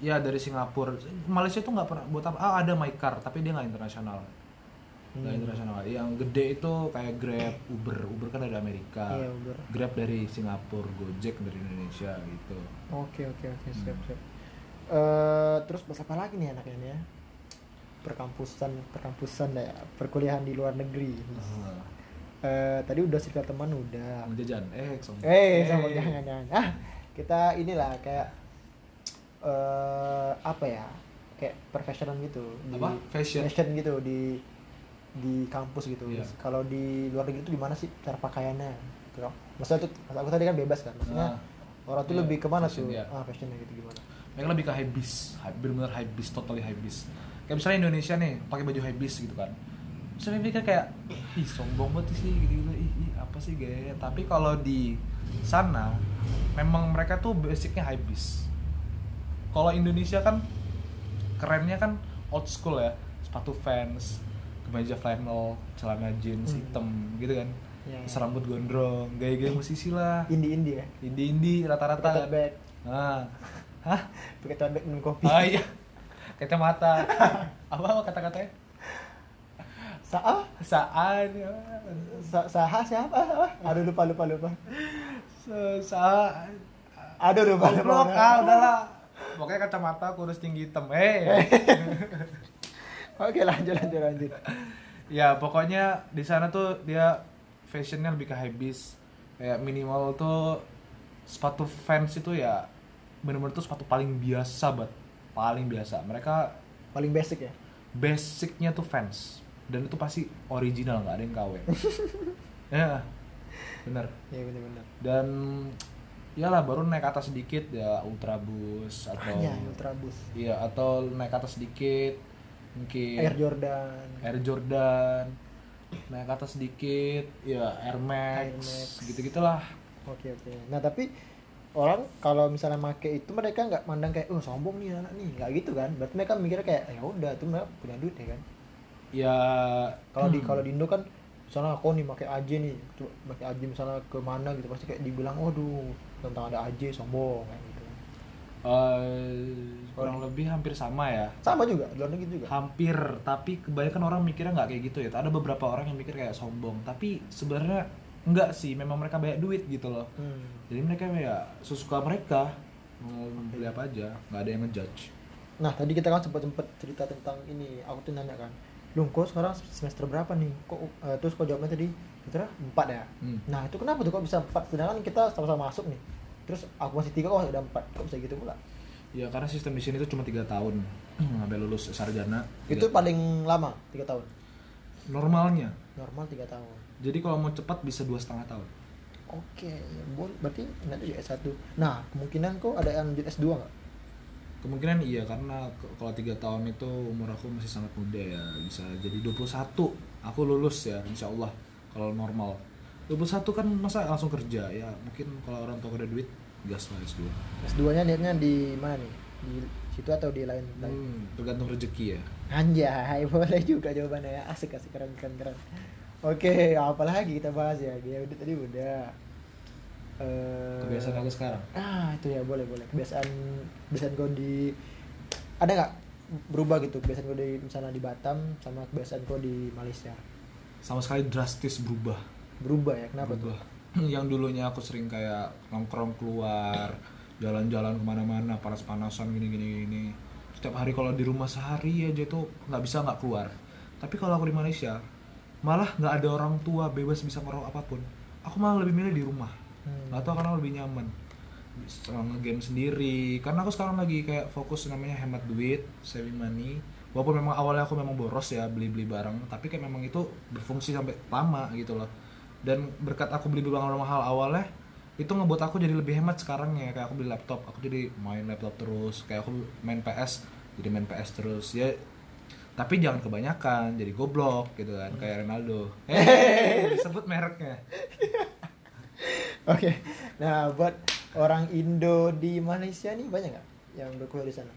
ya dari Singapura. Malaysia itu nggak pernah buat apa. Ah, ada MyCar tapi dia nggak internasional nggak Hmm. internasional yang gede itu kayak Grab Uber Uber kan dari Amerika Iya, Uber. Grab dari Singapura Gojek dari Indonesia gitu Oke oke oke siap Hmm. siap. Eh, terus bahas apa lagi nih anaknya nih ya? Perkampusan perkampusan ya, perkuliahan di luar negeri. Ah, Eh, tadi udah cerita teman udah. mau jajan eh sombong. Eh, sama jangan jangan. Ah, kita inilah kayak eh apa ya? Kayak profesional gitu di Apa? Fashion? gitu di di kampus gitu. Iya. Kalau di luar negeri itu gimana sih cara pakaiannya? Gitu. Maksudnya tuh aku tadi kan bebas kan. Maksudnya Ah. orang tuh Iya, lebih ke mana fashion, tuh? iya. Ah, fashionnya gitu gimana? mereka lebih ke high bis bener-bener high bis totally high bis kayak misalnya Indonesia nih pakai baju high bis gitu kan saya pikir kayak ih sombong banget sih gitu gitu ih, ih apa sih gaya tapi kalau di sana memang mereka tuh basicnya high bis kalau Indonesia kan kerennya kan old school ya sepatu Vans kemeja flannel celana jeans Hmm. hitam gitu kan Iya, Terus iya. rambut gondrong gaya-gaya musisi lah Indie indie ya. indie-indie rata-rata Pakai tote kan ah hah pakai tote bag minum kopi. Ah iya. Kacamata. apa apa kata-katanya? Sa Saan. sa saha siapa? Ah, Aduh lupa lupa lupa. Saan. Aduh lupa lupa. Goblok ah udahlah. Pokoknya kacamata kurus tinggi hitam. Eh. Oke lanjut lanjut lanjut. ya pokoknya di sana tuh dia fashionnya lebih ke high bis. Kayak minimal tuh sepatu Vans itu ya bener-bener tuh sepatu paling biasa banget. Paling biasa. Mereka Paling basic ya. basicnya tuh fans dan itu pasti original nggak ada yang KW ya bener Iya benar benar. dan iyalah baru naik atas sedikit ya ultrabus atau Makanya Ultrabus. iya atau naik atas sedikit mungkin Air Jordan. Air Jordan naik atas sedikit ya Air Max, Air Max. gitu gitulah Oke oke. Nah tapi orang kalau misalnya make itu mereka nggak mandang kayak oh sombong nih anak nih nggak gitu kan berarti mereka mikirnya kayak ya udah tuh mereka punya duit ya kan ya kalau di hmm. kalau di Indo kan misalnya aku nih pakai AJ nih tuh pakai AJ misalnya ke mana gitu pasti kayak dibilang waduh tentang ada AJ sombong kayak gitu eh, kurang lebih hampir sama ya. Sama juga luar negeri juga. Hampir tapi kebanyakan orang mikirnya nggak kayak gitu ya. Ada beberapa orang yang mikir kayak sombong tapi sebenarnya enggak sih. Memang mereka banyak duit gitu loh. Hmm. jadi mereka ya sesuka mereka mau beli apa aja nggak ada yang ngejudge. Nah tadi kita kan sempat sempat cerita tentang ini aku tuh nanya kan lu kok sekarang semester berapa nih? Kok eh, terus kok jawabnya tadi kira empat ya? Hmm. nah itu kenapa tuh kok bisa empat? Sedangkan kita sama-sama masuk nih terus aku masih tiga kok ada empat. Kok bisa gitu pula? Ya karena sistem di sini itu cuma tiga tahun. Sampai lulus sarjana itu Tiga- paling lama tiga tahun? Normalnya. Normal tiga tahun. Jadi kalau mau cepat bisa dua setengah tahun. Oke ya, boleh. Berarti nanti juga S1 nah kemungkinan kok ada yang lanjut S2 nggak? Kemungkinan iya karena kalau tiga tahun itu umur aku masih sangat muda ya. Bisa jadi 21 aku lulus ya insya Allah kalau normal. 21 kan masa langsung kerja ya. Mungkin kalau orang tua ada duit gas lah S2 S2 nya niatnya di mana nih di situ atau di lain lain hmm, tergantung rezeki ya Anjay, boleh juga jawabannya ya. Asik asik keren keren keren. Oke, apalagi kita bahas ya. Dia udah tadi udah. Eh, kebiasaan aku sekarang Ah, itu ya boleh boleh. Kebiasaan kebiasaan kau di ada nggak berubah gitu kebiasaan kau di misalnya di Batam sama kebiasaan kau di Malaysia sama sekali drastis berubah berubah ya kenapa berubah yang dulunya aku sering kayak nongkrong keluar jalan-jalan ke mana-mana panas-panasan gini-gini gini. Setiap hari kalau di rumah sehari aja tuh nggak bisa nggak keluar. Tapi kalau aku di Malaysia malah nggak ada orang tua bebas bisa ngerokok apa pun. Aku malah lebih milih di rumah. Hmm. tahu karena lebih nyaman. Bisa ngegame sendiri. Karena aku sekarang lagi kayak fokus namanya hemat duit saving money. Walaupun memang awalnya aku memang boros ya beli-beli barang. Tapi kayak memang itu berfungsi sampai lama gitu loh dan berkat aku beli barang mahal awalnya itu ngebuat aku jadi lebih hemat sekarang ya kayak aku beli laptop aku jadi main laptop terus kayak aku main PS jadi main PS terus ya tapi jangan kebanyakan jadi goblok gitu kan kayak Ronaldo hehehe disebut mereknya Oke. Nah, buat orang Indo di Malaysia nih banyak nggak yang berkuliah di sana?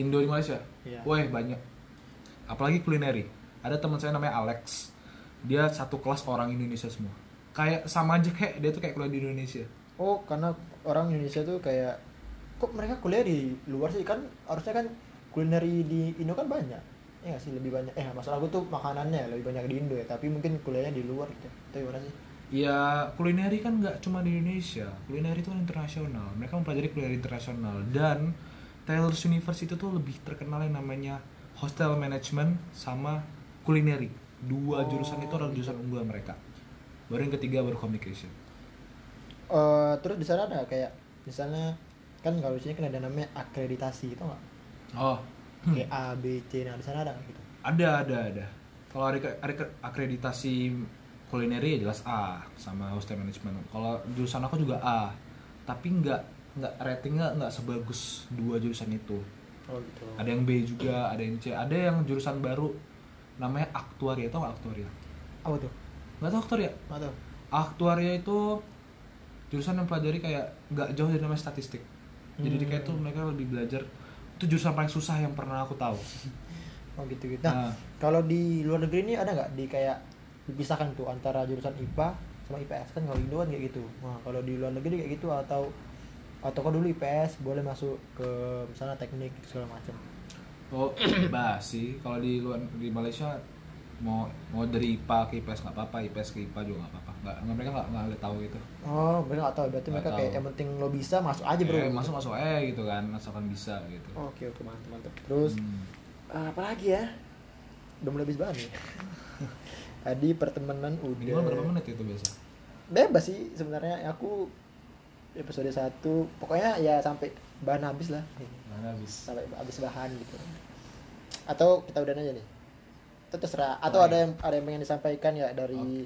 Indo di Malaysia? Iya. Wah banyak. Apalagi kulineri. Ada teman saya namanya Alex. Dia satu kelas orang Indonesia semua. Kayak sama aja kayak dia tuh kayak kuliah di Indonesia. Oh, karena orang Indonesia tuh kayak kok mereka kuliah di luar sih kan harusnya kan kulineri di Indo kan banyak. Ya nggak sih lebih banyak. Eh, masalah gue tuh makanannya lebih banyak di Indo ya, tapi mungkin kuliahnya di luar gitu. Itu gimana sih? Ya kulineri kan nggak cuma di Indonesia. Kulineri itu kan internasional. Mereka mempelajari kulineri internasional dan Taylor's University itu tuh lebih terkenal yang namanya hostel management sama kulineri. Dua jurusan itu adalah jurusan unggulan mereka. Baru yang ketiga baru communication. Eh, terus di sana ada kayak misalnya kan kalau di sini kan ada namanya akreditasi itu nggak? Oh, Kayak A, B, C, nah di sana ada gitu? Ada, ada, ada. Kalau ada ada akreditasi kulineri ya jelas A sama hostel management. Kalau jurusan aku juga A, tapi nggak nggak ratingnya nggak sebagus dua jurusan itu. Oh gitu. Ada yang B juga, ada yang C, ada yang jurusan baru namanya aktuaria, tau nggak aktuaria? Apa tuh? Nggak tau aktuaria? Nggak tahu. Aktuaria itu jurusan yang pelajari kayak nggak jauh dari namanya statistik. Jadi Hmm. kayak tuh mereka lebih belajar itu jurusan paling susah yang pernah aku tahu. Oh gitu gitu. Nah, Nah. kalau di luar negeri ini ada nggak di kayak dipisahkan tuh antara jurusan IPA sama IPS kan kalau Indo kan kayak gitu. Nah kalau di luar negeri kayak gitu atau atau kau dulu IPS boleh masuk ke misalnya teknik segala macam. Oh, bebas sih. Kalau di luar di Malaysia mau mau dari IPA ke IPS nggak apa-apa, IPS ke IPA juga nggak apa-apa. Nggak, nggak mereka nggak nggak tahu gitu. Oh mereka nggak tahu berarti Nggak mereka tahu. kayak yang penting lo bisa masuk aja bro. Eh, masuk masuk eh gitu kan, asalkan bisa gitu. Oke oke mantap mantap. Terus Hmm. ah, apa lagi ya? Udah mulai habis banget nih. Tadi pertemanan udah. Minimal berapa menit itu biasa? bebas sih sebenarnya aku episode 1 pokoknya ya sampai bahan habis lah. Mana habis? sampai habis bahan gitu. Atau kita udahan aja nih? Itu terserah. Atau Oh, ada yang ada yang pengen disampaikan ya dari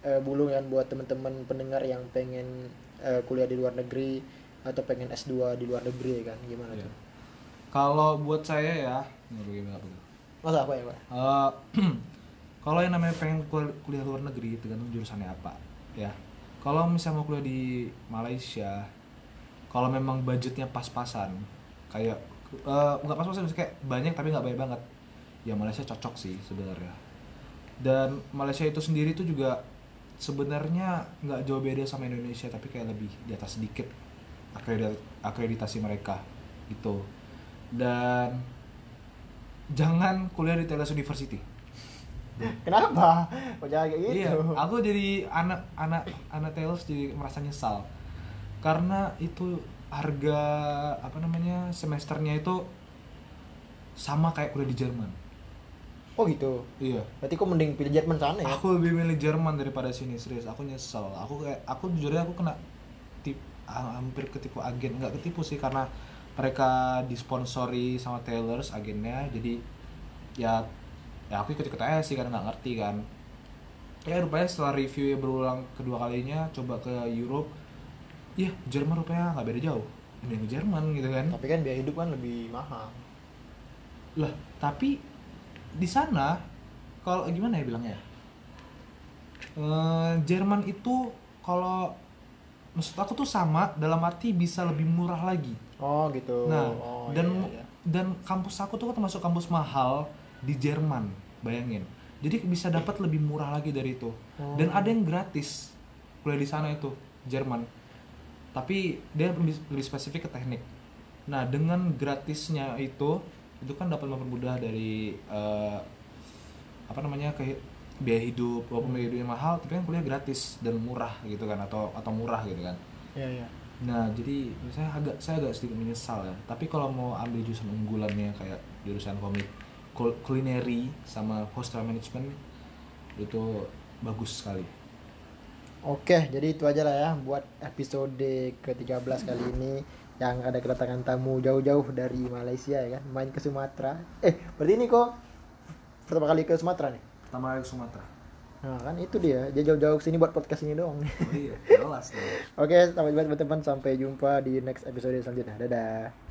eh, bulung yang buat teman-teman pendengar yang pengen eh, kuliah di luar negeri atau pengen S2 di luar negeri ya kan? Gimana Iya. tuh? Kalau buat saya ya, nggak bagaimana apa tuh? masa apa ya pak? Eh, kalau yang namanya pengen kul- kuliah luar negeri tergantung jurusannya apa? Ya. Kalau misalnya mau kuliah di Malaysia kalau memang budgetnya pas-pasan kayak eh, nggak pas-pasan kayak banyak tapi nggak banyak banget. Ya Malaysia cocok sih sebenarnya. Dan Malaysia itu sendiri tuh juga sebenarnya nggak jauh beda sama Indonesia tapi kayak lebih di atas sedikit akredit- akreditasi mereka gitu. Dan jangan kuliah di Teles University. Kenapa? Kok jangan kayak gitu? Iya, aku jadi anak anak anak Tails jadi merasa nyesal karena itu harga apa namanya semesternya itu sama kayak kuliah di Jerman. oh gitu Iya. berarti kok mending pilih Jerman sana ya Aku lebih milih Jerman daripada sini serius. Aku nyesel. Aku kayak aku jujurnya aku kena tip hampir ketipu agen nggak ketipu sih karena mereka disponsori sama Taylors agennya jadi ya ya aku ikut ikut aja sih karena nggak ngerti kan ya rupanya setelah review berulang kedua kalinya coba ke Europe iya Jerman rupanya nggak beda jauh ini ke Jerman gitu kan tapi kan biaya hidup kan lebih mahal lah tapi di sana kalau gimana ya bilangnya Eh, Jerman itu kalau maksud aku tuh sama dalam arti bisa lebih murah lagi. Oh gitu. Nah, Oh, dan iya, iya. dan kampus aku tuh termasuk kampus mahal di Jerman, bayangin. Jadi bisa dapat lebih murah lagi dari itu. Oh. Dan ada yang gratis kuliah di sana itu, Jerman. Tapi dia lebih, lebih spesifik ke teknik. Nah, dengan gratisnya itu itu kan dapat mempermudah dari eh, apa namanya ke biaya hidup walaupun biaya hidupnya mahal tapi kan kuliah gratis dan murah gitu kan atau atau murah gitu kan Iya, iya. Nah, jadi saya agak saya agak sedikit menyesal ya. Tapi kalau mau ambil jurusan unggulannya kayak jurusan komik kul- culinary sama hostel management itu bagus sekali. Oke, jadi itu aja lah ya buat episode ke-13 kali ini yang ada kedatangan tamu jauh-jauh dari Malaysia ya kan, main ke Sumatera. Eh, berarti ini kok pertama kali ke Sumatera nih? Pertama kali ke Sumatera. Nah, kan itu dia. Dia jauh-jauh ke sini buat podcast ini doang. Oh iya, jelas. Oke, sampai jumpa teman-teman. Sampai jumpa di next episode selanjutnya. Dadah.